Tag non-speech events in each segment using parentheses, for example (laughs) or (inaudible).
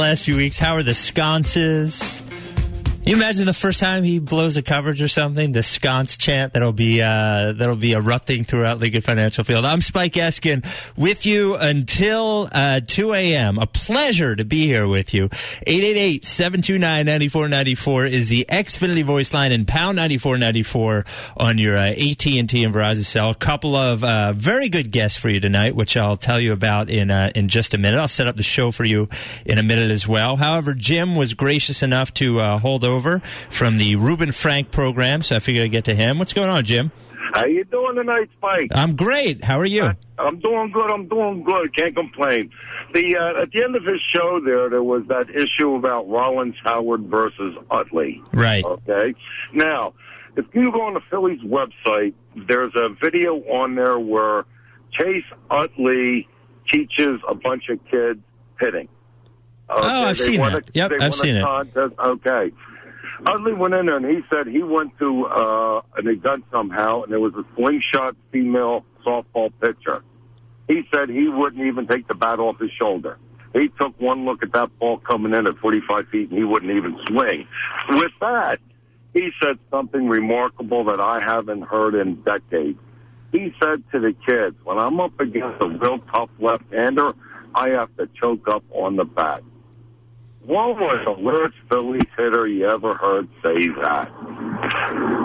last few weeks. How are the sconces? You imagine the first time he blows a coverage or something, the sconce chant that'll be uh, that'll be erupting throughout Lincoln Financial Field. I'm Spike Eskin with you until uh, 2 a.m. A pleasure to be here with you. 888-729-9494 is the Xfinity voice line and pound 9494 on your uh, AT&T and Verizon cell. A couple of uh, very good guests for you tonight, which I'll tell you about in uh, in just a minute. I'll set up the show for you in a minute as well. However, Jim was gracious enough to uh, hold over from the Reuben Frank program, so I figured I'd get to him. What's going on, Jim? How you doing tonight, Spike? I'm great. How are you? I'm doing good. I'm doing good. Can't complain. The uh, at the end of his show, there there was that issue about Rollins Howard versus Utley. Right. Okay. Now, if you go on the Phillies website, there's a video on there where Chase Utley teaches a bunch of kids hitting. Okay, oh, I've seen that. A, yep, I've seen it. contest. Okay. Utley went in there and he said he went to uh, an event somehow and there was a slingshot female softball pitcher. He said he wouldn't even take the bat off his shoulder. He took one look at that ball coming in at 45 feet and he wouldn't even swing. With that, he said something remarkable that I haven't heard in decades. He said to the kids, when I'm up against a real tough left-hander, I have to choke up on the bat. What was the worst Phillies hitter you ever heard say that?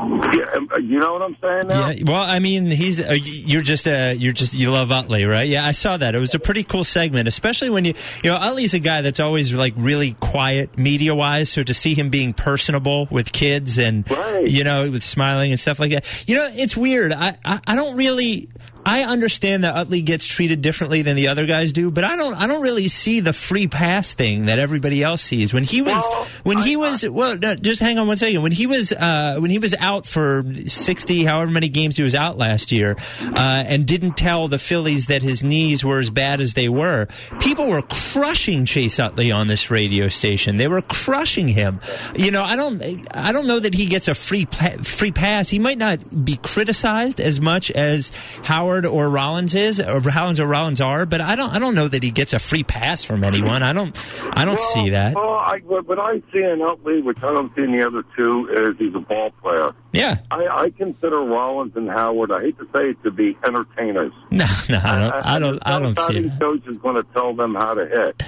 Yeah, you know what I'm saying now? Yeah, well, I mean, he's uh, you're just uh, you're just you love Utley, right? Yeah, I saw that. It was a pretty cool segment, especially when you you know Utley's a guy that's always like really quiet media wise. So to see him being personable with kids and Right. you know with smiling and stuff like that, you know, it's weird. I I, I don't really. I understand that Utley gets treated differently than the other guys do, but I don't. I don't really see the free pass thing that everybody else sees. When he was, Well, when he I- was, well, no, just hang on one second. When he was, uh, when he was out for sixty, however many games he was out last year, uh, and didn't tell the Phillies that his knees were as bad as they were, people were crushing Chase Utley on this radio station. They were crushing him. You know, I don't, I don't know that he gets a free free pass. He might not be criticized as much as Howard or Rollins is, or Rollins or Rollins are, but I don't, I don't know that he gets a free pass from anyone. I don't, I don't well, see that. Well, I, what what I see in Utley, which I don't see in the other two, is he's a ball player. Yeah. I, I consider Rollins and Howard, I hate to say it, to be entertainers. (laughs) No, no, I don't. I don't. I (laughs) don't see Somebody that. coach is going to tell them how to hit.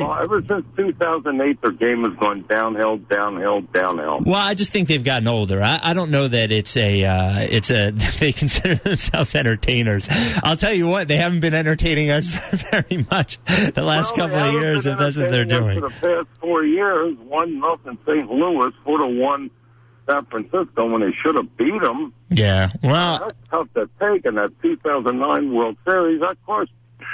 Well, ever since 2008, their game has gone downhill, downhill, downhill. well, I just think they've gotten older. I, I don't know that it's a. Uh, it's a. (laughs) They consider themselves entertainers. I'll tell you what, they haven't been entertaining us (laughs) very much the last Well, couple of years. If that's what they're doing. For the past four years, one nothing St. Louis, four to one San Francisco when they should have beat them. Yeah. Well, That's tough to take in that 2009 World Series. Of cost,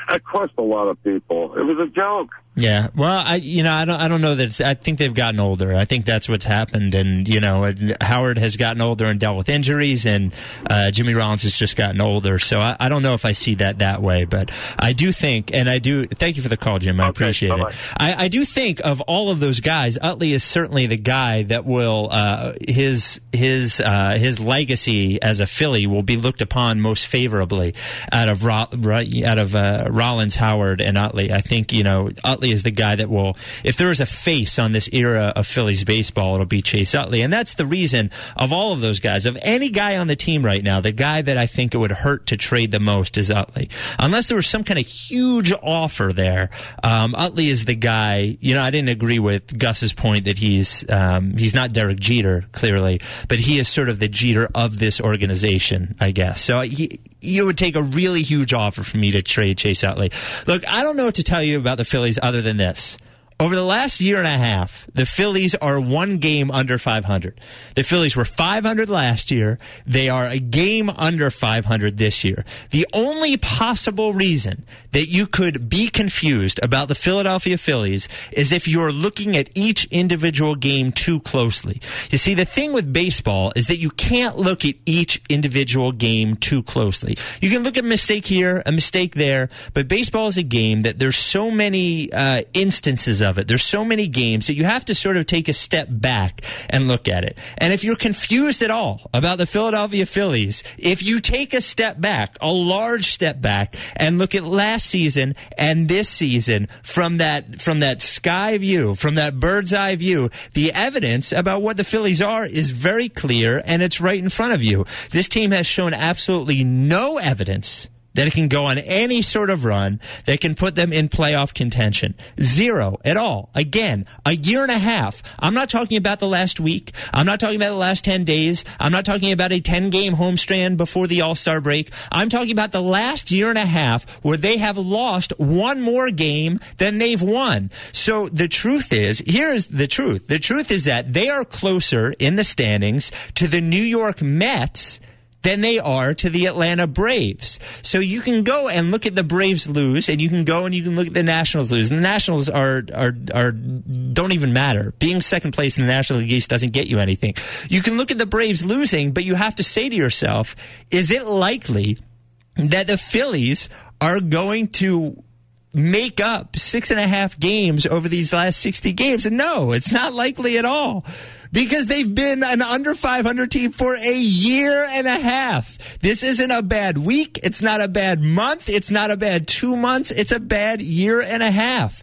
that cost a lot of people. It was a joke. Yeah, well, I you know I don't I don't know that it's, I think they've gotten older. I think that's what's happened, and you know Howard has gotten older and dealt with injuries, and uh, Jimmy Rollins has just gotten older. So I, I don't know if I see that that way, but I do think, and I do thank you for the call, Jim. I Okay, appreciate bye-bye. it. I, I do think of all of those guys, Utley is certainly the guy that will uh, his his uh, his legacy as a Philly will be looked upon most favorably out of out of uh, Rollins, Howard, and Utley. I think you know Utley is the guy that will, if there is a face on this era of Phillies baseball, it'll be Chase Utley, and that's the reason of all of those guys, of any guy on the team right now, the guy that I think it would hurt to trade the most is Utley, unless there was some kind of huge offer there. Um, Utley is the guy. You know, I didn't agree with Gus's point that he's um, he's not Derek Jeter clearly, but he is sort of the Jeter of this organization, I guess. So he, you would take a really huge offer for me to trade Chase Utley. Look, I don't know what to tell you about the Phillies other than this. Over the last year and a half, the Phillies are one game under 500. The Phillies were 500 last year. They are a game under 500 this year. The only possible reason that you could be confused about the Philadelphia Phillies is if you're looking at each individual game too closely. You see, the thing with baseball is that you can't look at each individual game too closely. You can look at a mistake here, a mistake there, but baseball is a game that there's so many uh, instances of it. There's so many games that you have to sort of take a step back and look at it. And if you're confused at all about the Philadelphia Phillies, if you take a step back, a large step back, and look at last season and this season from that from that sky view, from that bird's eye view, the evidence about what the Phillies are is very clear and it's right in front of you. This team has shown absolutely no evidence that can go on any sort of run that can put them in playoff contention. Zero at all. Again, a year and a half. I'm not talking about the last week. I'm not talking about the last 10 days. I'm not talking about a 10 game home homestand before the All Star break. I'm talking about the last year and a half where they have lost one more game than they've won. So the truth is, here is the truth. The truth is that they are closer in the standings to the New York Mets than they are to the Atlanta Braves. So you can go and look at the Braves lose, and you can go and you can look at the Nationals lose. And the Nationals are are are don't even matter. Being second place in the National League East doesn't get you anything. You can look at the Braves losing, but you have to say to yourself, is it likely that the Phillies are going to make up six and a half games over these last 60 games? And no, it's not likely at all because they've been an under 500 team for a year and a half. This isn't a bad week. It's not a bad month. It's not a bad two months. It's a bad year and a half.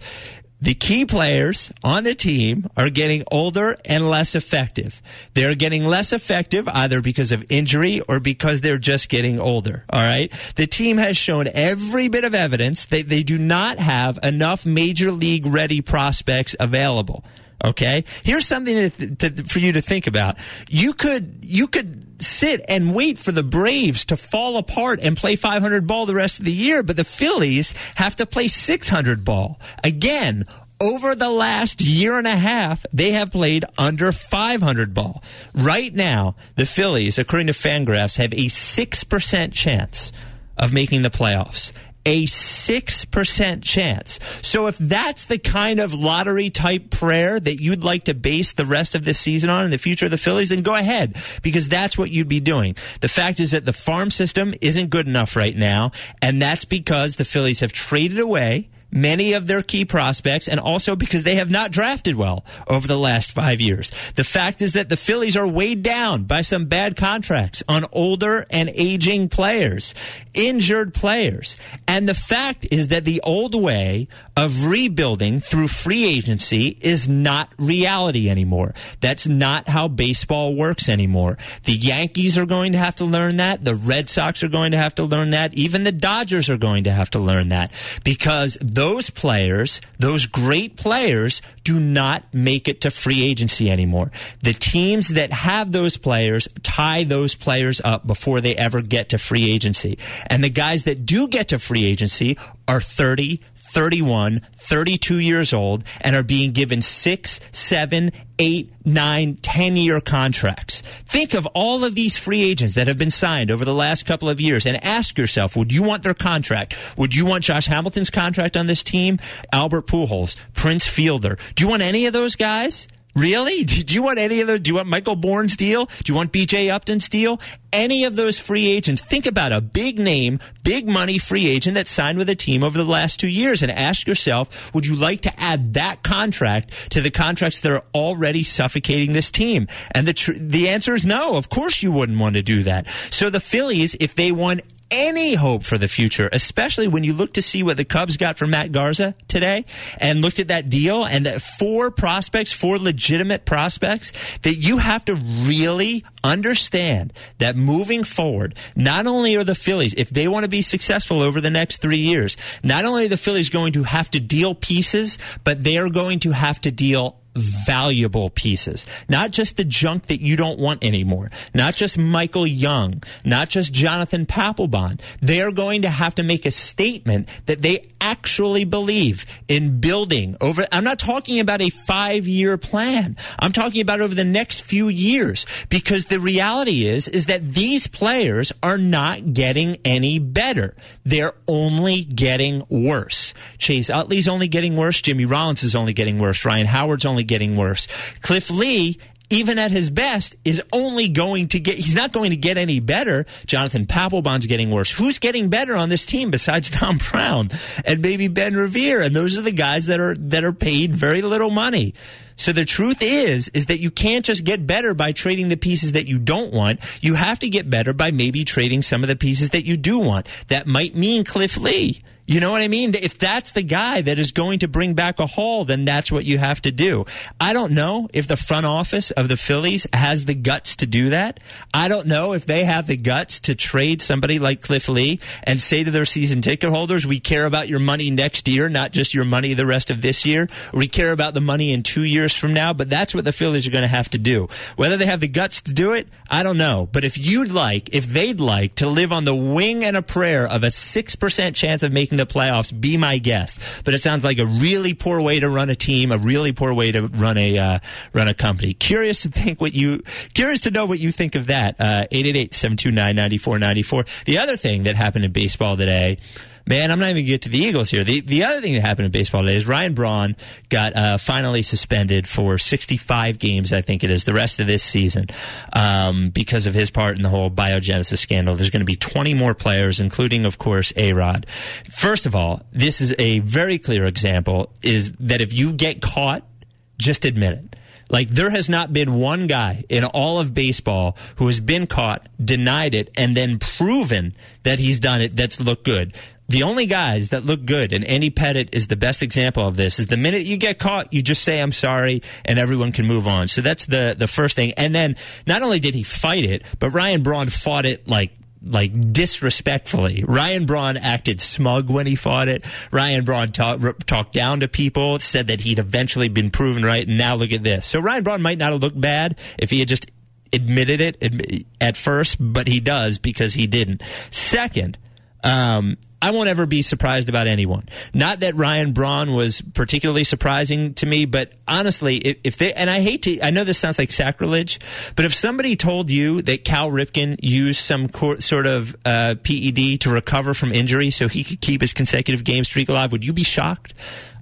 The key players on the team are getting older and less effective. They're getting less effective either because of injury or because they're just getting older. All right. The team has shown every bit of evidence that they do not have enough major league ready prospects available. Okay. Here's something to, to, for you to think about. You could, you could sit and wait for the Braves to fall apart and play 500 ball the rest of the year, but the Phillies have to play 600 ball. Again, over the last year and a half, they have played under 500 ball. Right now, the Phillies, according to Fangraphs, have a 6% chance of making the playoffs a 6% chance. So if that's the kind of lottery type prayer that you'd like to base the rest of this season on in the future of the Phillies, then go ahead because that's what you'd be doing. The fact is that the farm system isn't good enough right now, and that's because the Phillies have traded away many of their key prospects and also because they have not drafted well over the last five years. The fact is that the Phillies are weighed down by some bad contracts on older and aging players, injured players. And the fact is that the old way of rebuilding through free agency is not reality anymore. That's not how baseball works anymore. The Yankees are going to have to learn that. The Red Sox are going to have to learn that. Even the Dodgers are going to have to learn that because those players, those great players, do not make it to free agency anymore. The teams that have those players tie those players up before they ever get to free agency. And the guys that do get to free agency are 30, 31, 32 years old and are being given six, seven, eight, nine, ten year contracts. Think of all of these free agents that have been signed over the last couple of years and ask yourself, would you want their contract? Would you want Josh Hamilton's contract on this team? Albert Pujols, Prince Fielder. Do you want any of those guys? Really? Do you want any of those? Do you want Michael Bourn's deal? Do you want BJ Upton's deal? Any of those free agents? Think about a big name, big money free agent that signed with a team over the last two years and ask yourself, would you like to add that contract to the contracts that are already suffocating this team? And the, tr- the answer is no. Of course you wouldn't want to do that. So the Phillies, if they want any hope for the future, especially when you look to see what the Cubs got from Matt Garza today and looked at that deal and that four prospects, four legitimate prospects, that you have to really understand that moving forward, not only are the Phillies, if they want to be successful over the next three years, not only are the Phillies going to have to deal pieces, but they are going to have to deal valuable pieces, not just the junk that you don't want anymore, not just Michael Young, not just Jonathan Papelbon. They are going to have to make a statement that they actually believe in building over. I'm not talking about a five year plan. I'm talking about over the next few years because the reality is, is that these players are not getting any better. They're only getting worse. Chase Utley's only getting worse. Jimmy Rollins is only getting worse. Ryan Howard's only getting worse. Cliff Lee even at his best, is only going to get, he's not going to get any better. Jonathan Papelbon's getting worse. Who's getting better on this team besides Dom (laughs) Brown and maybe Ben Revere? And those are the guys that are, that are paid very little money. So the truth is, is that you can't just get better by trading the pieces that you don't want. You have to get better by maybe trading some of the pieces that you do want. That might mean Cliff Lee. You know what I mean? If that's the guy that is going to bring back a haul, then that's what you have to do. I don't know if the front office of the Phillies has the guts to do that. I don't know if they have the guts to trade somebody like Cliff Lee and say to their season ticket holders, we care about your money next year, not just your money the rest of this year. We care about the money in two years from now, but that's what the Phillies are going to have to do. Whether they have the guts to do it, I don't know. But if you'd like, if they'd like to live on the wing and a prayer of a 6% chance of making the playoffs, be my guest. But it sounds like a really poor way to run a team, a really poor way to run a uh, run a company. Curious to think what you curious to know what you think of that. Uh, eight eight eight seven two nine ninety four ninety four. The other thing that happened in baseball today Man, I'm not even going to get to the Eagles here. The, the other thing that happened in baseball today is Ryan Braun got uh, finally suspended for 65 games, I think it is, the rest of this season um, because of his part in the whole biogenesis scandal. There's going to be 20 more players, including, of course, A-Rod. First of all, this is a very clear example is that if you get caught, just admit it. Like there has not been one guy in all of baseball who has been caught, denied it, and then proven that he's done it that's looked good the only guys that look good, and Andy Pettitte is the best example of this, is the minute you get caught, you just say, I'm sorry, and everyone can move on. So that's the, the first thing. And then not only did he fight it, but Ryan Braun fought it like like disrespectfully. Ryan Braun acted smug when he fought it. Ryan Braun talk, talked down to people, said that he'd eventually been proven right, and now look at this. So Ryan Braun might not have looked bad if he had just admitted it at first, but he does because he didn't. Second, um, I won't ever be surprised about anyone. Not that Ryan Braun was particularly surprising to me, but honestly, if, they, and I hate to, I know this sounds like sacrilege, but if somebody told you that Cal Ripken used some cor- sort of uh, PED to recover from injury so he could keep his consecutive game streak alive, would you be shocked?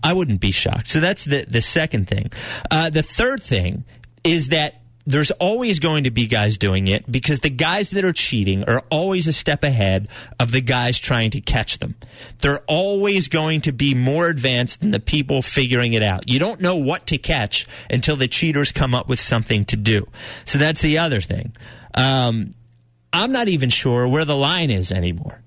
I wouldn't be shocked. So that's the, the second thing. Uh, the third thing is that there's always going to be guys doing it because the guys that are cheating are always a step ahead of the guys trying to catch them. They're always going to be more advanced than the people figuring it out. You don't know what to catch until the cheaters come up with something to do. So that's the other thing. Um, I'm not even sure where the line is anymore.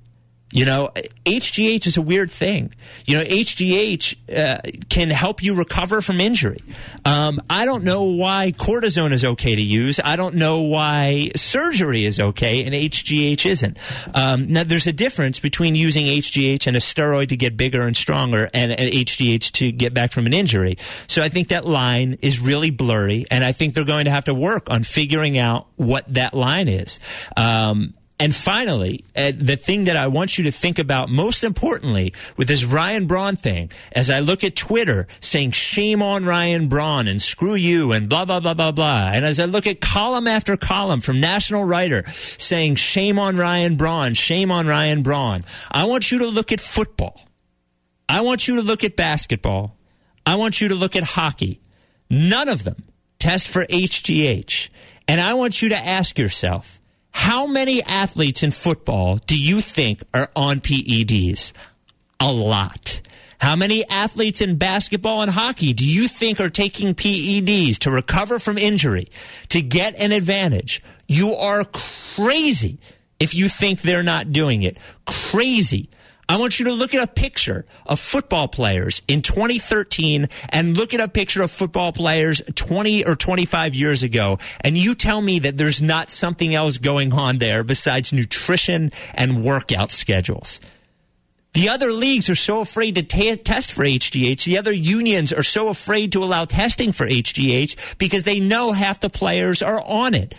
You know, HGH is a weird thing. You know, HGH uh, can help you recover from injury. Um, I don't know why cortisone is okay to use. I don't know why surgery is okay and HGH isn't. Um, now, there's a difference between using HGH and a steroid to get bigger and stronger and, and HGH to get back from an injury. So I think that line is really blurry, and I think they're going to have to work on figuring out what that line is. Um, and finally, uh, the thing that I want you to think about most importantly with this Ryan Braun thing, as I look at Twitter saying shame on Ryan Braun and screw you and blah, blah, blah, blah, blah. And as I look at column after column from National Writer saying shame on Ryan Braun, shame on Ryan Braun, I want you to look at football. I want you to look at basketball. I want you to look at hockey. None of them test for HGH. And I want you to ask yourself, how many athletes in football do you think are on PEDs? A lot. How many athletes in basketball and hockey do you think are taking PEDs to recover from injury, to get an advantage? You are crazy if you think they're not doing it. Crazy. I want you to look at a picture of football players in 2013 and look at a picture of football players 20 or 25 years ago. And you tell me that there's not something else going on there besides nutrition and workout schedules. The other leagues are so afraid to t- test for HGH. The other unions are so afraid to allow testing for HGH because they know half the players are on it.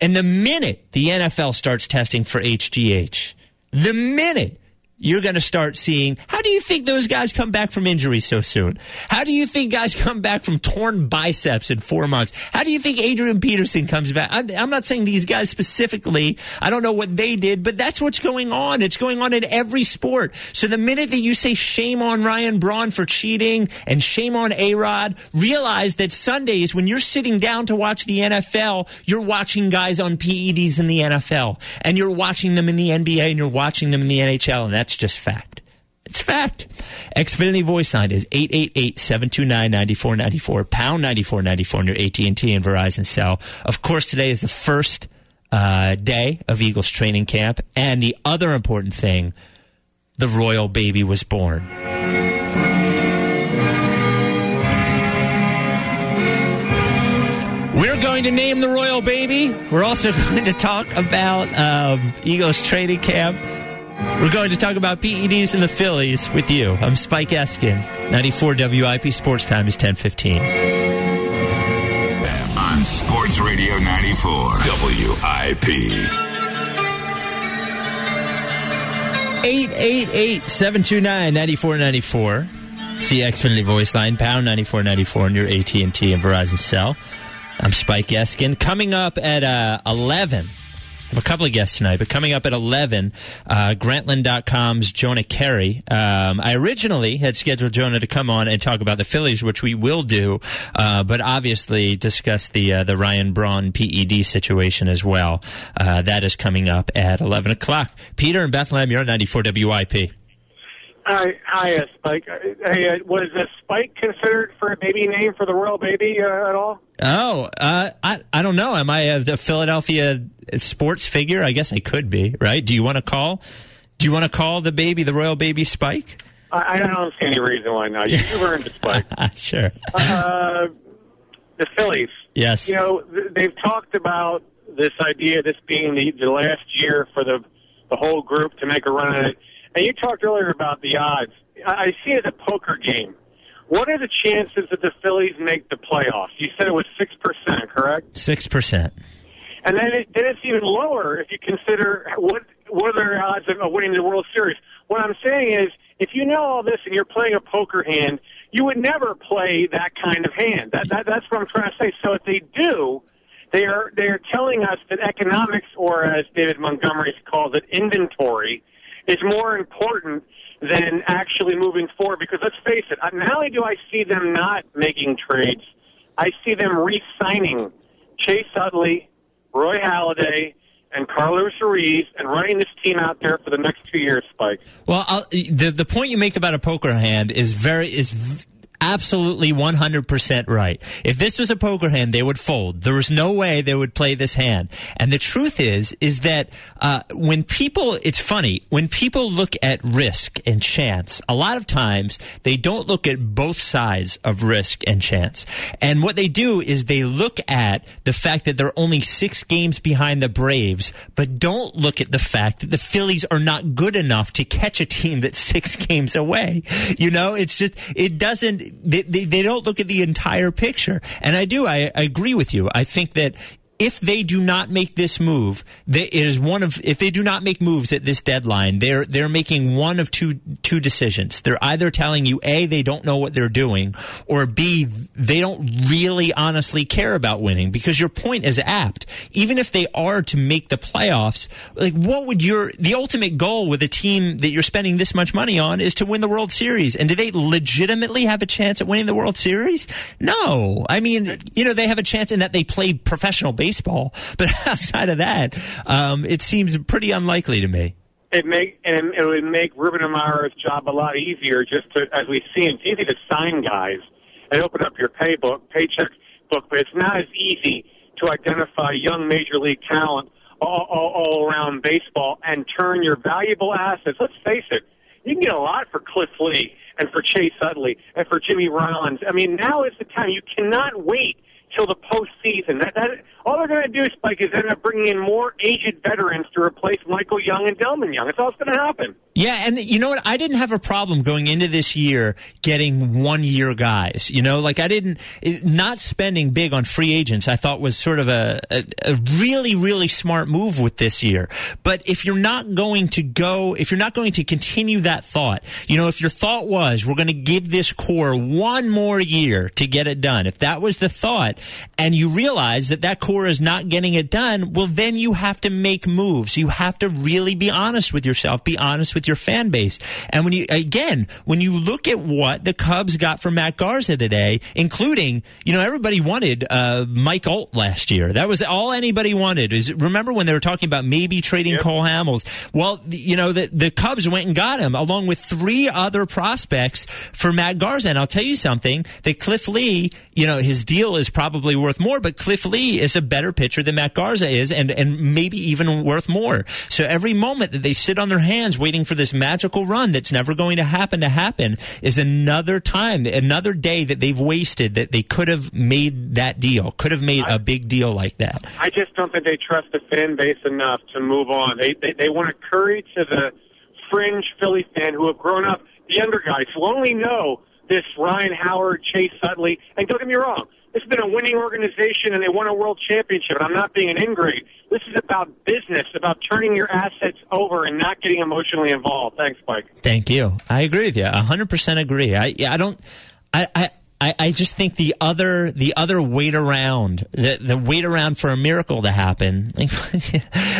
And the minute the NFL starts testing for HGH, the minute you're going to start seeing how do you think those guys come back from injury so soon? How do you think guys come back from torn biceps in four months? How do you think Adrian Peterson comes back? I'm not saying these guys specifically. I don't know what they did, but that's what's going on. It's going on in every sport. So the minute that you say shame on Ryan Braun for cheating and shame on A-Rod, realize that Sundays when you're sitting down to watch the NFL, you're watching guys on PEDs in the NFL and you're watching them in the NBA and you're watching them in the NHL and that's just fact. It's fact. Xfinity voice line is 888-729-9494, pound 9494 on your AT&T and Verizon cell. Of course, today is the first uh, day of Eagles training camp. And the other important thing, the royal baby was born. We're going to name the royal baby. We're also (laughs) going to talk about um, Eagles training camp. We're going to talk about PEDs and the Phillies with you. I'm Spike Eskin. 94 WIP Sports Time is 1015. On Sports Radio 94 WIP. 888-729-9494. See Xfinity voice line, pound 9494 on your AT&T and Verizon cell. I'm Spike Eskin. Coming up at uh, 11 a couple of guests tonight, but coming up at 11, uh, Grantland.com's Jonah Keri. Um, I originally had scheduled Jonah to come on and talk about the Phillies, which we will do, uh, but obviously discuss the uh, the Ryan Braun PED situation as well. Uh, that is coming up at 11 o'clock. Peter and Bethlehem, you're on 94 WIP. Hi, hi, uh, Spike. Uh, hey, uh, was a Spike considered for a baby name for the royal baby uh, at all? Oh, uh, I I don't know. Am I the Philadelphia sports figure? I guess I could be. Right? Do you want to call? Do you want to call the baby the royal baby Spike? I, I don't see any reason why not. You, you earned a Spike. (laughs) sure. Uh, the Phillies. Yes. You know they've talked about this idea, this being the, the last year for the the whole group to make a run at it and you talked earlier about the odds. I see it as a poker game. What are the chances that the Phillies make the playoffs? You said it was 6%, correct? 6%. And then, it, then it's even lower if you consider what, what are their odds of winning the World Series. What I'm saying is, if you know all this and you're playing a poker hand, you would never play that kind of hand. That, that, that's what I'm trying to say. So if they do, they are, they are telling us that economics, or as David Montgomery calls it, inventory – is more important than actually moving forward. Because let's face it, not only do I see them not making trades, I see them re-signing Chase Utley, Roy Halladay, and Carlos Ruiz and running this team out there for the next two years, Spike. Well, I'll, the the point you make about a poker hand is very is absolutely 100% right. If this was a poker hand, they would fold. There was no way they would play this hand. And the truth is, is that uh, when people, it's funny, when people look at risk and chance, a lot of times they don't look at both sides of risk and chance. And what they do is they look at the fact that they're only six games behind the Braves, but don't look at the fact that the Phillies are not good enough to catch a team that's six (laughs) games away. You know, it's just, it doesn't, they, they, they don't look at the entire picture. And I do, I, I agree with you. I think that if they do not make this move, they, it is one of if they do not make moves at this deadline, they're they're making one of two two decisions. They're either telling you a they don't know what they're doing, or b they don't really honestly care about winning. Because your point is apt. Even if they are to make the playoffs, like what would your the ultimate goal with a team that you're spending this much money on is to win the World Series? And do they legitimately have a chance at winning the World Series? No. I mean, you know, they have a chance in that they play professional baseball baseball. (laughs) But outside of that, um, it seems pretty unlikely to me. It make and it would make Ruben Amaro's job a lot easier. Just to, as we see, it's easy to sign guys and open up your paybook, paycheck book, but it's not as easy to identify young major league talent all, all, all around baseball and turn your valuable assets. Let's face it, you can get a lot for Cliff Lee and for Chase Utley and for Jimmy Rollins. I mean, now is the time. You cannot wait till the postseason. That, that all they're going to do, Spike, is end up bringing in more aged veterans to replace Michael Young and Delmon Young. That's all that's going to happen. Yeah, and you know what? I didn't have a problem going into this year getting one year guys. You know, like I didn't not spending big on free agents. I thought was sort of a, a, a really really smart move with this year. But if you're not going to go, if you're not going to continue that thought, you know, if your thought was we're going to give this core one more year to get it done, if that was the thought, and you realize that that core is not getting it done, well, then you have to make moves. You have to really be honest with yourself. Be honest with your fan base. And when you, again, when you look at what the Cubs got from Matt Garza today, including, you know, everybody wanted uh, Mike Olt last year. That was all anybody wanted. Is remember when they were talking about maybe trading yep. Cole Hamels? Well, you know, the, the Cubs went and got him along with three other prospects for Matt Garza. And I'll tell you something, that Cliff Lee, you know, his deal is probably worth more, but Cliff Lee is a better pitcher than Matt Garza is and, and maybe even worth more. So every moment that they sit on their hands waiting for this magical run that's never going to happen to happen is another time, another day that they've wasted that they could have made that deal, could have made I, a big deal like that. I just don't think they trust the fan base enough to move on. They, they, they want to curry to the fringe Philly fan who have grown up, the younger guys who only know this Ryan Howard, Chase Utley, and don't get me wrong, this has been a winning organization and they won a world championship. And I'm not being an ingrate. This is about business, about turning your assets over and not getting emotionally involved. Thanks, Mike. Thank you. I agree with you. 100% agree. I, I don't, I, I I, I, just think the other the other wait around the the wait around for a miracle to happen (laughs)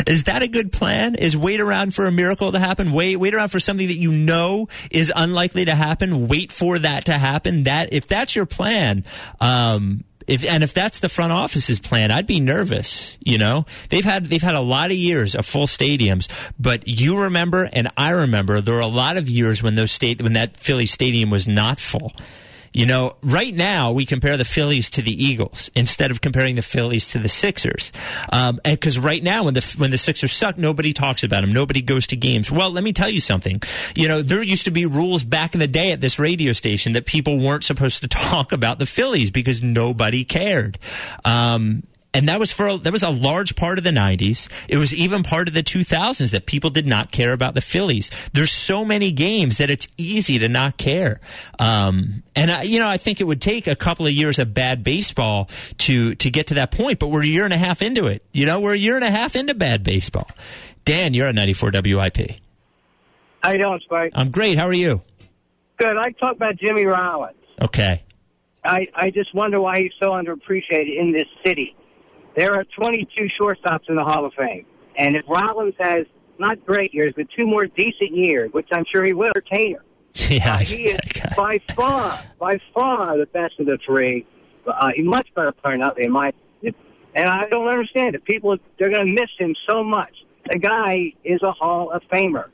is that a good plan? Is wait around for a miracle to happen? Wait wait around for something that you know is unlikely to happen. Wait for that to happen. That if that's your plan, um, if and if that's the front office's plan, I'd be nervous. You know, they've had they've had a lot of years of full stadiums, but you remember and I remember there were a lot of years when those state when that Philly stadium was not full. You know, right now we compare the Phillies to the Eagles instead of comparing the Phillies to the Sixers. Um, because right now when the when the Sixers suck, nobody talks about them. Nobody goes to games. Well, let me tell you something. You know, there used to be rules back in the day at this radio station that people weren't supposed to (laughs) talk about the Phillies because nobody cared. Um, and that was for that was a large part of the 90s it was even part of the 2000s that people did not care about the phillies. There's so many games that it's easy to not care. Um, and I, you know i think it would take a couple of years of bad baseball to to get to that point but we're a year and a half into it. You know we're a year and a half into bad baseball. Dan you're at 94 wip how you doing spike? I'm great. How are you? Good. I talk about jimmy rollins. Okay. I, I just wonder why he's so underappreciated in this city. There are 22 shortstops in the Hall of Fame. And if Rollins has not great years, but two more decent years, which I'm sure he will, entertainer. (laughs) Yeah, uh, he is by far, by far the best of the three. Uh, he's much better player than in my and I don't understand it. People they're going to miss him so much. The guy is a Hall of Famer.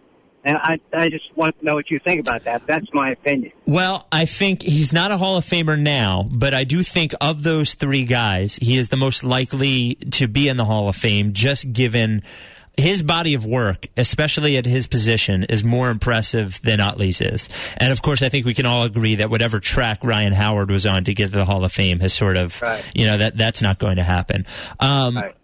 And I, I just want to know what you think about that. That's my opinion. Well, I think he's not a Hall of Famer now, but I do think of those three guys, he is the most likely to be in the Hall of Fame, just given his body of work, especially at his position, is more impressive than Utley's is. And of course, I think we can all agree that whatever track Ryan Howard was on to get to the Hall of Fame has sort of, right. you know, that that's not going to happen. Um, right.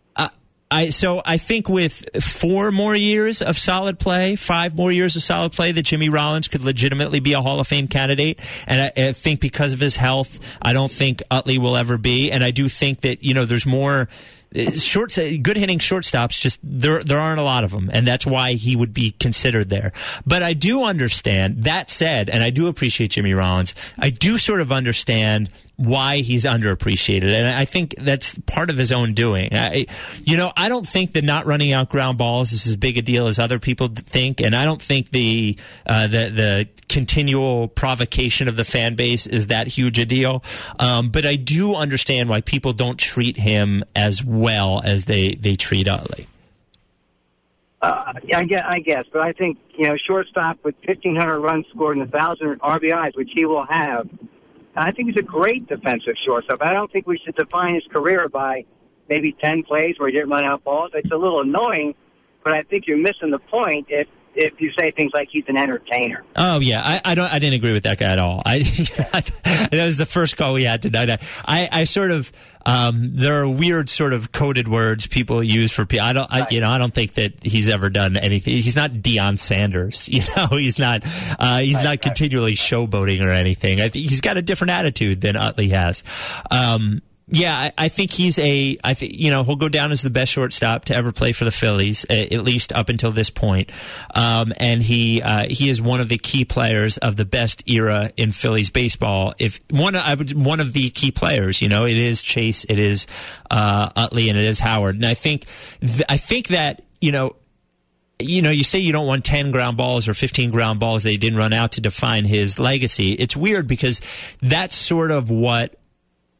I so I think with four more years of solid play, five more years of solid play, that Jimmy Rollins could legitimately be a Hall of Fame candidate. And I, I think because of his health, I don't think Utley will ever be. And I do think that you know there's more uh, short uh, good hitting shortstops just there there aren't a lot of them and that's why he would be considered there but i do understand that said and i do appreciate jimmy rollins i do sort of understand why he's underappreciated. And I think that's part of his own doing. I, you know, I don't think that not running out ground balls is as big a deal as other people think. And I don't think the, uh, the, the continual provocation of the fan base is that huge a deal. Um, but I do understand why people don't treat him as well as they, they treat Utley. Uh, I guess, I guess, but I think you know, shortstop with 1,500 runs scored and a 1,000 RBIs, which he will have, I think he's a great defensive shortstop. I don't think we should define his career by maybe 10 plays where he didn't run out balls. It's a little annoying, but I think you're missing the point if if you say things like he's an entertainer. Oh yeah, I, I don't. I didn't agree with that guy at all. I (laughs) that was the first call we had tonight. I, I sort of um, there are weird sort of coded words people use for people. I don't. I, you know, I don't think that he's ever done anything. He's not Deion Sanders. (laughs) You know, he's not. Uh, he's not continually showboating or anything. I think he's got a different attitude than Utley has. Um, yeah, I, I think he's a. I think you know he'll go down as the best shortstop to ever play for the Phillies, a- at least up until this point. Um, and he uh, he is one of the key players of the best era in Phillies baseball. If one, I would one of the key players. You know, it is Chase, it is uh, Utley, and it is Howard. And I think th- I think that you know you know, you say you don't want 10 ground balls or 15 ground balls that he didn't run out to define his legacy. It's weird because that's sort of what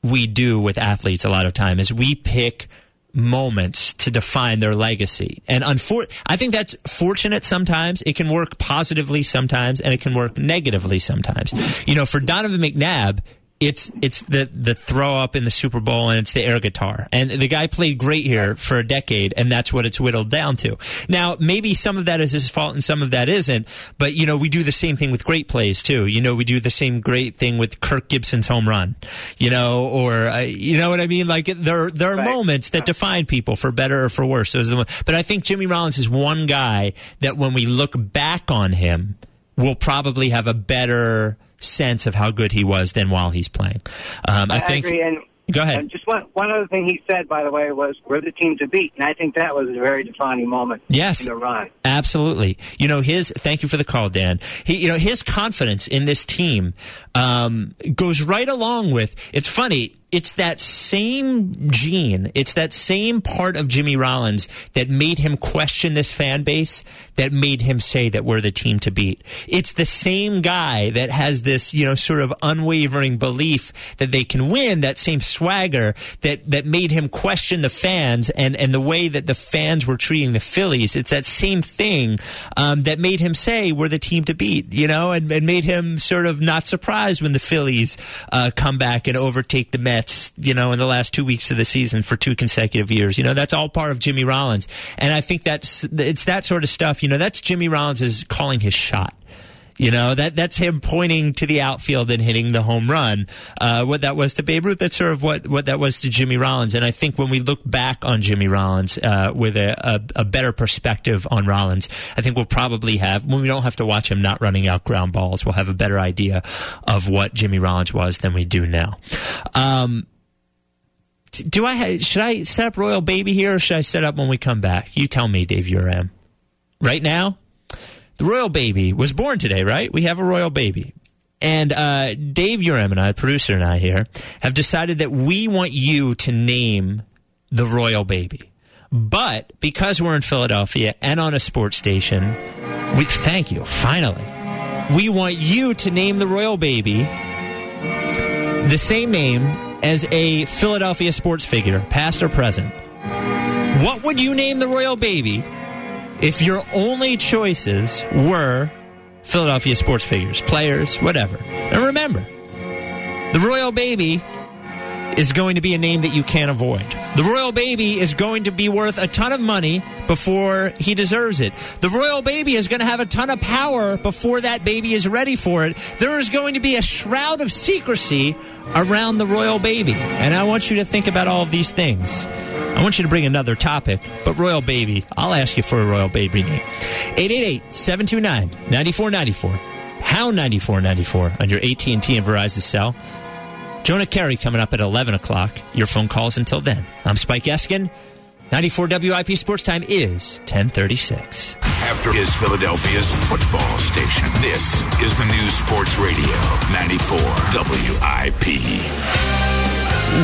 we do with athletes a lot of time is we pick moments to define their legacy. And unfor- I think that's fortunate sometimes. It can work positively sometimes and it can work negatively sometimes. You know, for Donovan McNabb, it's it's the the throw up in the Super Bowl and it's the air guitar. And the guy played great here for a decade and that's what it's whittled down to. Now, maybe some of that is his fault and some of that isn't, but you know, we do the same thing with great plays too. You know, we do the same great thing with Kirk Gibson's home run. You know, or uh, you know what I mean? Like there there are Right. moments that define people for better or for worse. Those are the one- but I think Jimmy Rollins is one guy that when we look back on him, we'll probably have a better sense of how good he was than while he's playing. Um, I, think. agree. And Go ahead. And just one one other thing he said, by the way, was we're the team to beat, and I think that was a very defining moment. Yes. in the run. Absolutely. You know, his, thank you for the call, Dan. He, you know, his confidence in this team, um, goes right along with, it's funny, it's that same gene, it's that same part of Jimmy Rollins that made him question this fan base, that made him say that we're the team to beat. It's the same guy that has this, you know, sort of unwavering belief that they can win, that same swagger that, that made him question the fans and, and the way that the fans were treating the Phillies. It's that same thing um, that made him say we're the team to beat, you know, and, and made him sort of not surprised when the Phillies uh, come back and overtake the Mets, you know, in the last two weeks of the season for two consecutive years. You know, that's all part of Jimmy Rollins, and I think that's it's that sort of stuff. You know, that's Jimmy Rollins is calling his shot. You know that that's him pointing to the outfield and hitting the home run. Uh, what that was to Babe Ruth, that's sort of what, what that was to Jimmy Rollins. And I think when we look back on Jimmy Rollins uh, with a, a, a better perspective on Rollins, I think we'll probably have when we don't have to watch him not running out ground balls, we'll have a better idea of what Jimmy Rollins was than we do now. Um, do I should I set up Royal Baby here or should I set up when we come back? You tell me, Dave Uram. Right now, the royal baby was born today, right? We have a royal baby. And uh, Dave Uram and I, producer and I here, have decided that we want you to name the royal baby. But because we're in Philadelphia and on a sports station, we thank you. Finally, we want you to name the royal baby the same name as a Philadelphia sports figure, past or present. What would you name the royal baby if your only choices were Philadelphia sports figures, players, whatever. And remember, the Royal Baby is going to be a name that you can't avoid. The Royal Baby is going to be worth a ton of money before he deserves it. The Royal Baby is going to have a ton of power before that baby is ready for it. There is going to be a shroud of secrecy around the Royal Baby. And I want you to think about all of these things. I want you to bring another topic, but Royal Baby, I'll ask you for a Royal Baby name. 888-729-9494. Pound 9494 on your AT&T and Verizon cell. Jonah Keri coming up at 11 o'clock. Your phone calls until then. I'm Spike Eskin. 94 WIP Sports Time is 1036. After is Philadelphia's football station. This is the new Sports Radio 94 WIP.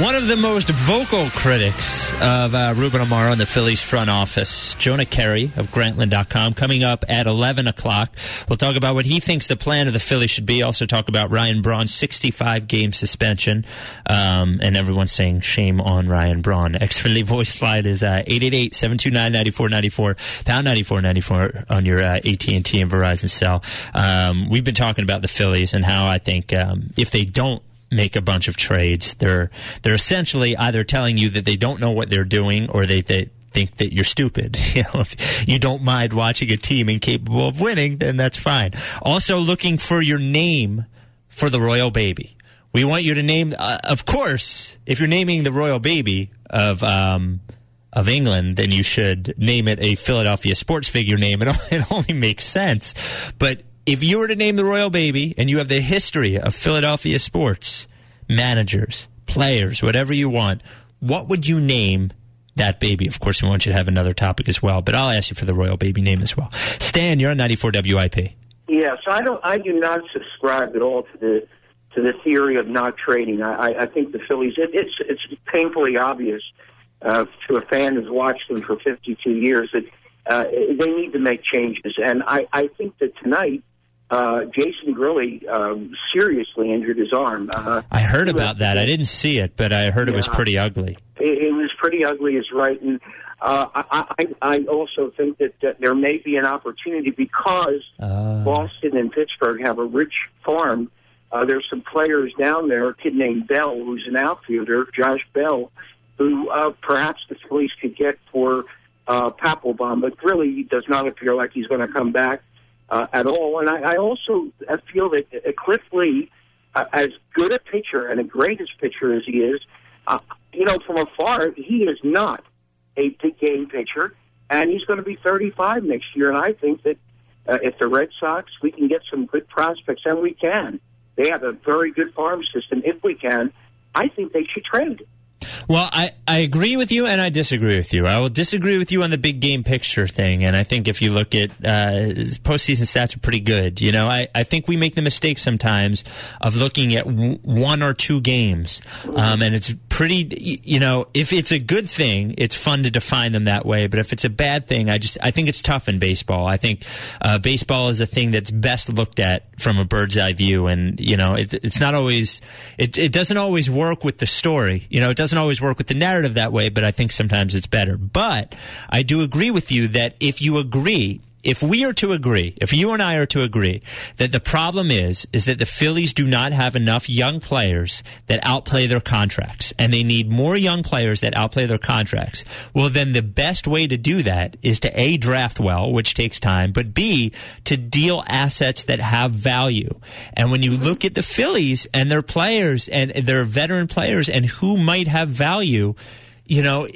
One of the most vocal critics of uh, Ruben Amaro in the Phillies front office, Jonah Keri of Grantland.com, coming up at 11 o'clock. We'll talk about what he thinks the plan of the Phillies should be. Also talk about Ryan Braun's 65 game suspension. Um, and everyone's saying shame on Ryan Braun. (laughs) Xfinity voice line is uh, 888-729-9494, pound 9494 on your uh, AT&T and Verizon cell. Um, we've been talking about the Phillies and how I think um, if they don't make a bunch of trades. They're they're essentially either telling you that they don't know what they're doing or they, they think that you're stupid. (laughs) You know, if you don't mind watching a team incapable of winning, then that's fine. Also, looking for your name for the royal baby. We want you to name, uh, of course, if you're naming the royal baby of um, of England, then you should name it a Philadelphia sports figure name. It, (laughs) it only makes sense. But if you were to name the royal baby and you have the history of Philadelphia sports managers, players, whatever you want, what would you name that baby? Of course, we want you to have another topic as well, but I'll ask you for the royal baby name as well. Stan, you're on 94 WIP. Yeah, so I don't, I do not subscribe at all to the to the theory of not trading. I, I, I think the Phillies, it, it's it's painfully obvious uh, to a fan who's watched them for 52 years that uh, they need to make changes. And I, I think that tonight, uh, Jason Grilli um, seriously injured his arm. Uh, I heard about that. I didn't see it, but I heard it was pretty ugly. it, it was pretty ugly, is right. And uh, I, I, I also think that, that there may be an opportunity because Uh, Boston and Pittsburgh have a rich farm. Uh, there's some players down there, a kid named Bell, who's an outfielder, Josh Bell, who uh, perhaps the Phillies could get for uh, Papelbon, but really does not appear like he's going to come back uh, at all. And I, I also feel that Cliff Lee, uh, as good a pitcher and a greatest pitcher as he is, uh, you know, from afar, he is not a big game pitcher, and he's going to be 35 next year. And I think that uh, if the Red Sox, we can get some good prospects, and we can. They have a very good farm system. If we can, I think they should trade. Well, I, I agree with you and I disagree with you. I will disagree with you on the big game picture thing. And I think if you look at uh, postseason stats are pretty good. You know, I, I think we make the mistake sometimes of looking at w- one or two games. Um, and it's pretty, you know, if it's a good thing, it's fun to define them that way. But if it's a bad thing, I just, I think it's tough in baseball. I think uh, baseball is a thing that's best looked at from a bird's eye view. And, you know, it, it's not always, it, it doesn't always work with the story. You know, it doesn't always work with the narrative that way, but I think sometimes it's better. But I do agree with you that if you agree, if we are to agree, if you and I are to agree that the problem is, is that the Phillies do not have enough young players that outplay their contracts and they need more young players that outplay their contracts. Well, then the best way to do that is to A, draft well, which takes time, but B, to deal assets that have value. And when you mm-hmm. look at the Phillies and their players and their veteran players and who might have value, you know,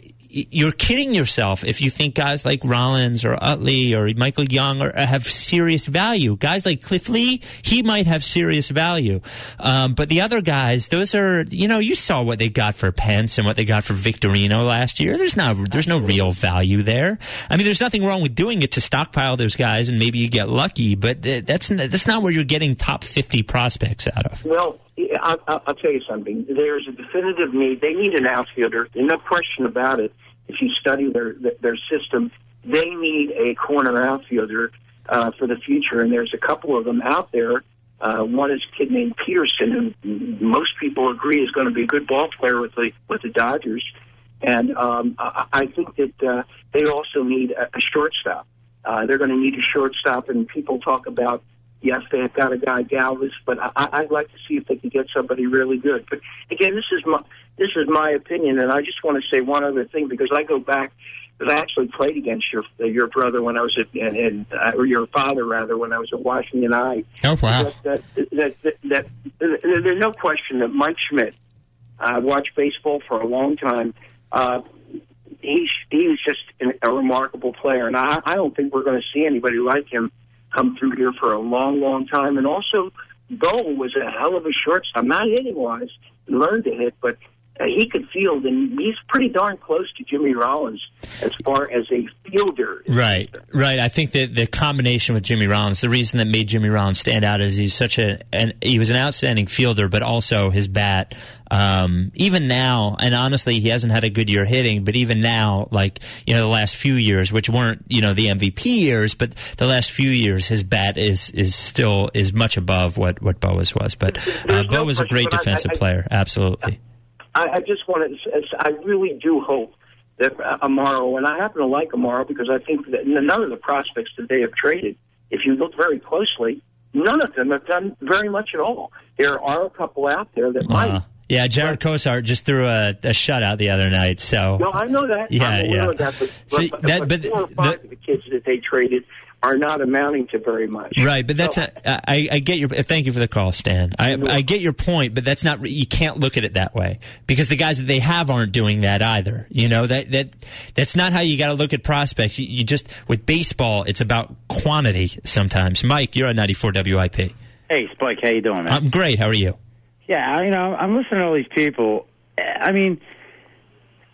you're kidding yourself if you think guys like Rollins or Utley or Michael Young or have serious value. Guys like Cliff Lee, he might have serious value. Um, but the other guys, those are, you know, you saw what they got for Pence and what they got for Victorino last year. There's no, there's no real value there. I mean, there's nothing wrong with doing it to stockpile those guys and maybe you get lucky, but th- that's, that's not where you're getting top 50 prospects out of. Well, I'll, I'll I'll tell you something. There's a definitive need. They need an outfielder. There's no question about it. If you study their their system, they need a corner outfielder uh, for the future. And there's a couple of them out there. Uh, one is a kid named Pederson, who most people agree is going to be a good ball player with the with the Dodgers. And um, I, I think that uh, they also need a, a shortstop. Uh, they're going to need a shortstop, and people talk about yes, they've got a guy Galvis, but I, I'd like to see if they could get somebody really good. But again, this is my this is my opinion, and I just want to say one other thing because I go back. Because I actually played against your your brother when I was at and, and uh, or your father rather when I was at Washington I. Oh, wow. That that that, that, that, that there's no question that Mike Schmidt. I watched baseball for a long time. Uh, he's he was just an, a remarkable player, and I, I don't think we're going to see anybody like him come through here for a long, long time. And also, Bo was a hell of a shortstop, not hitting wise, learned to hit, but he could field, and he's pretty darn close to Jimmy Rollins as far as a fielder. Right, right. I think that the combination with Jimmy Rollins, the reason that made Jimmy Rollins stand out is he's such a, an, he was an outstanding fielder, but also his bat. Um, even now, and honestly, he hasn't had a good year hitting, but even now, like you know, the last few years, which weren't you know the MVP years, but the last few years, his bat is is still is much above what what Bowa's was. But uh, no was a great but I- defensive I- player, absolutely. I, I just want to. I really do hope that uh, Amaro, and I happen to like Amaro because I think that none of the prospects that they have traded, if you look very closely, none of them have done very much at all. There are a couple out there that Uh, might. Yeah, Jarred Cosart just threw a, a shutout the other night. So No, I know that. Yeah, yeah. that. But, See, but, that- but but four or the- of the kids that they traded are not amounting to very much. Right, but that's So, a, I, I get your. Thank you for the call, Stan. I, I get your point, but that's not. You can't look at it that way because the guys that they have aren't doing that either. You know that that that's not how you got to look at prospects. You, you just with baseball, it's about quantity sometimes. Mike, you're on 94 WIP. Hey, Spike, how you doing, man? I'm great. How are you? yeah, you know, I'm listening to all these people. I mean,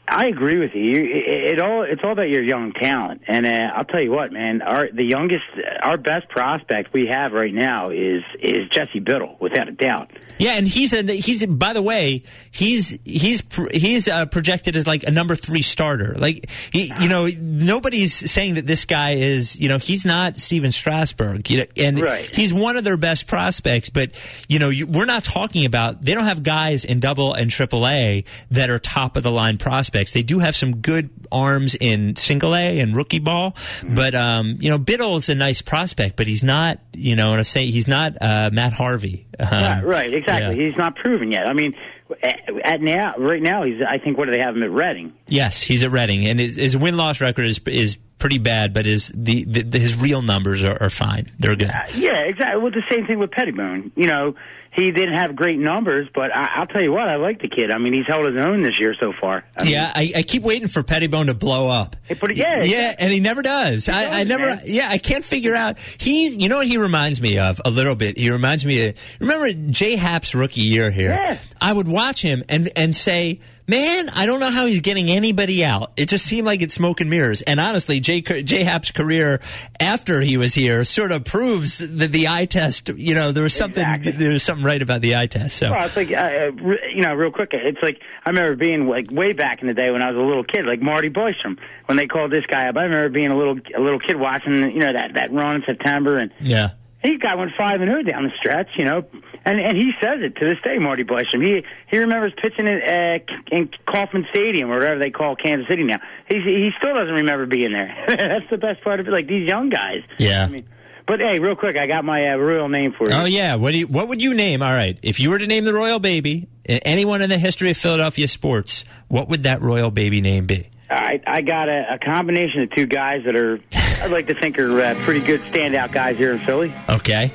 I agree with you. It, it all it's all about your young talent, and uh, I'll tell you what, man. Our the youngest, our best prospect we have right now is is Jesse Biddle, without a doubt. Yeah, and he's a he's by the way he's he's he's uh, projected as like a number three starter. Like he, you know nobody's saying that this guy is you know he's not Stephen Strasburg. You know, and Right. he's one of their best prospects. But you know you, we're not talking about they don't have guys in double and triple A that are top of the line prospects. They do have some good arms in single A and rookie ball, but um, you know Biddle is a nice prospect, but he's not you know what I'm saying he's not uh, Matt Harvey. Um, Yeah, right, exactly. yeah. He's not proven yet. I mean, at, at now, right now, he's. I think what do they have him at Reading? Yes, he's at Reading, and his, his win loss record is is pretty bad, but his the, the his real numbers are, are fine. They're good. Yeah, exactly. Well, the same thing with Pettibone. You know, he didn't have great numbers, but I, I'll tell you what, I like the kid. I mean, he's held his own this year so far. I mean, Yeah, I, I keep waiting for Pettibone to blow up. But yeah, yeah, and he never does. I, I does, never. man. Yeah, I can't figure out. He, you know what he reminds me of a little bit. He reminds me of. Remember Jay Happ's rookie year here? Yeah. I would watch him and and say. Man, I don't know how he's getting anybody out. It just seemed like it's smoke and mirrors. And honestly, Jay, Jay Happ's career after he was here sort of proves that the eye test, you know, there was something, Exactly. there was something right about the eye test. So, Well, it's like uh, uh, you know, real quick. It's like I remember being like way back in the day when I was a little kid, like Marty Bystrom, when they called this guy up. I remember being a little a little kid watching, you know, that that run in September, and yeah. he got one five and zero down the stretch, you know, and and he says it to this day, Marty Bystrom. He he remembers pitching in, uh, in Kauffman Stadium or whatever they call Kansas City now. He's he still doesn't remember being there. (laughs) That's the best part of it. Like these young guys. Yeah. I mean, but hey, real quick, I got my uh, real name for you. Oh yeah, what do you, what would you name? All right, if you were to name the royal baby, anyone in the history of Philadelphia sports, what would that royal baby name be? All right, I got a, a combination of two guys that are, I'd like to think are uh, pretty good standout guys here in Philly. Okay,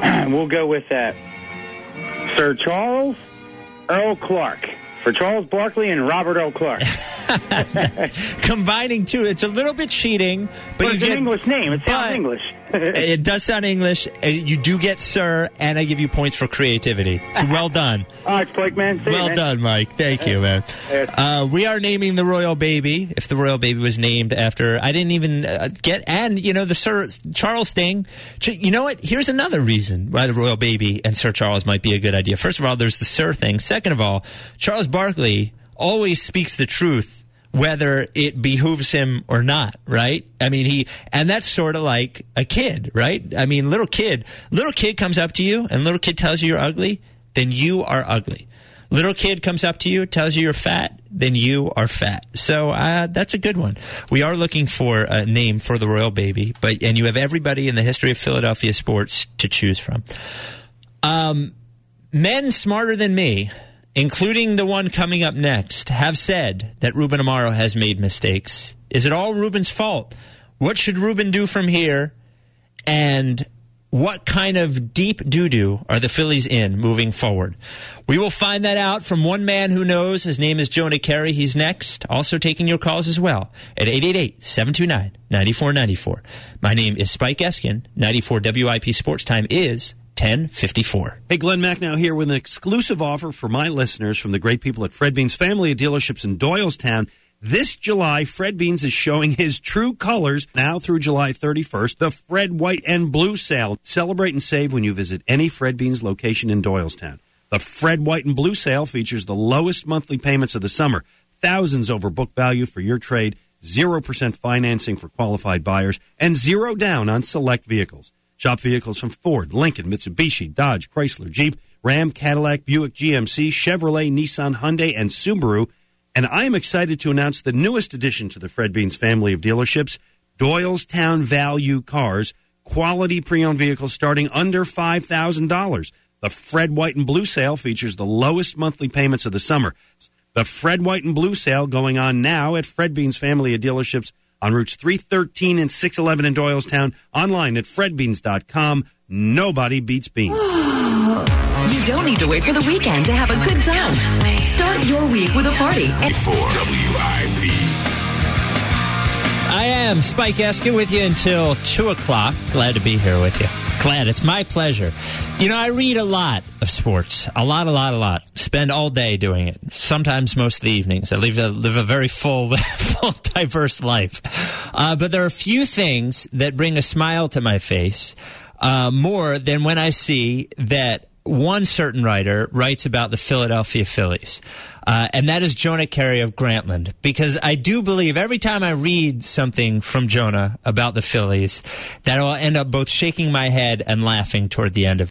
(clears throat) we'll go with uh, Sir Charles Earl Clark for Charles Barkley and Robert Earle Clarke. (laughs) combining two, it's a little bit cheating, but, But you it's get an English name. It sounds English. (laughs) it does sound English. and You do get sir, and I give you points for creativity. So well (laughs) done. All right, Spike man. See you, Well man. done, Mike. Thank you, man. Uh, we are naming the royal baby. If the royal baby was named after, I didn't even uh, get, and you know the Sir Charles thing. You know what? Here's another reason why the royal baby and Sir Charles might be a good idea. First of all, there's the Sir thing. Second of all, Charles Barkley always speaks the truth. Whether it behooves him or not, right? I mean, he, and that's sort of like a kid, right? I mean, little kid, little kid comes up to you and little kid tells you you're ugly, then you are ugly little kid comes up to you, tells you you're fat, then you are fat. So uh, that's a good one. We are looking for a name for the royal baby, but and you have everybody in the history of Philadelphia sports to choose from. Um, men smarter than me, including the one coming up next, have said that Ruben Amaro has made mistakes. Is it all Ruben's fault? What should Ruben do from here? And what kind of deep doo doo are the Phillies in moving forward? We will find that out from one man who knows. His name is Jonah Keri. He's next. Also taking your calls as well at 888 729 9494. My name is Spike Eskin. 94 WIP Sports Time is 1054. Hey, Glenn Macnow here with an exclusive offer for my listeners from the great people at Fred Beans Family of Dealerships in Doylestown. This July, Fred Beans is showing his true colors now through July 31st, the Fred White and Blue sale. Celebrate and save when you visit any Fred Beans location in Doylestown. The Fred White and Blue sale features the lowest monthly payments of the summer, thousands over book value for your trade, 0% financing for qualified buyers, and zero down on select vehicles. Shop vehicles from Ford, Lincoln, Mitsubishi, Dodge, Chrysler, Jeep, Ram, Cadillac, Buick, GMC, Chevrolet, Nissan, Hyundai, and Subaru. And I am excited to announce the newest addition to the Fred Beans family of dealerships, Doylestown Value Cars, quality pre-owned vehicles starting under $5,000. The Fred White and Blue sale features the lowest monthly payments of the summer. The Fred White and Blue sale going on now at Fred Beans Family of Dealerships on routes 313 and 611 in Doylestown, online at fredbeans.com. Nobody beats beans. (sighs) You don't need to wait for the weekend to have a good time. Start your week with a party at For WIP. I am Spike Eskin with you until 2 o'clock. Glad to be here with you. Glad. It's my pleasure. You know, I read a lot of sports. A lot, a lot, a lot. Spend all day doing it. Sometimes most of the evenings. I live a, live a very full, (laughs) full, diverse life. Uh, but there are a few things that bring a smile to my face uh, more than when I see that one certain writer writes about the Philadelphia Phillies. Uh, and that is Jonah Keri of Grantland. Because I do believe every time I read something from Jonah about the Phillies, that I'll end up both shaking my head and laughing toward the end of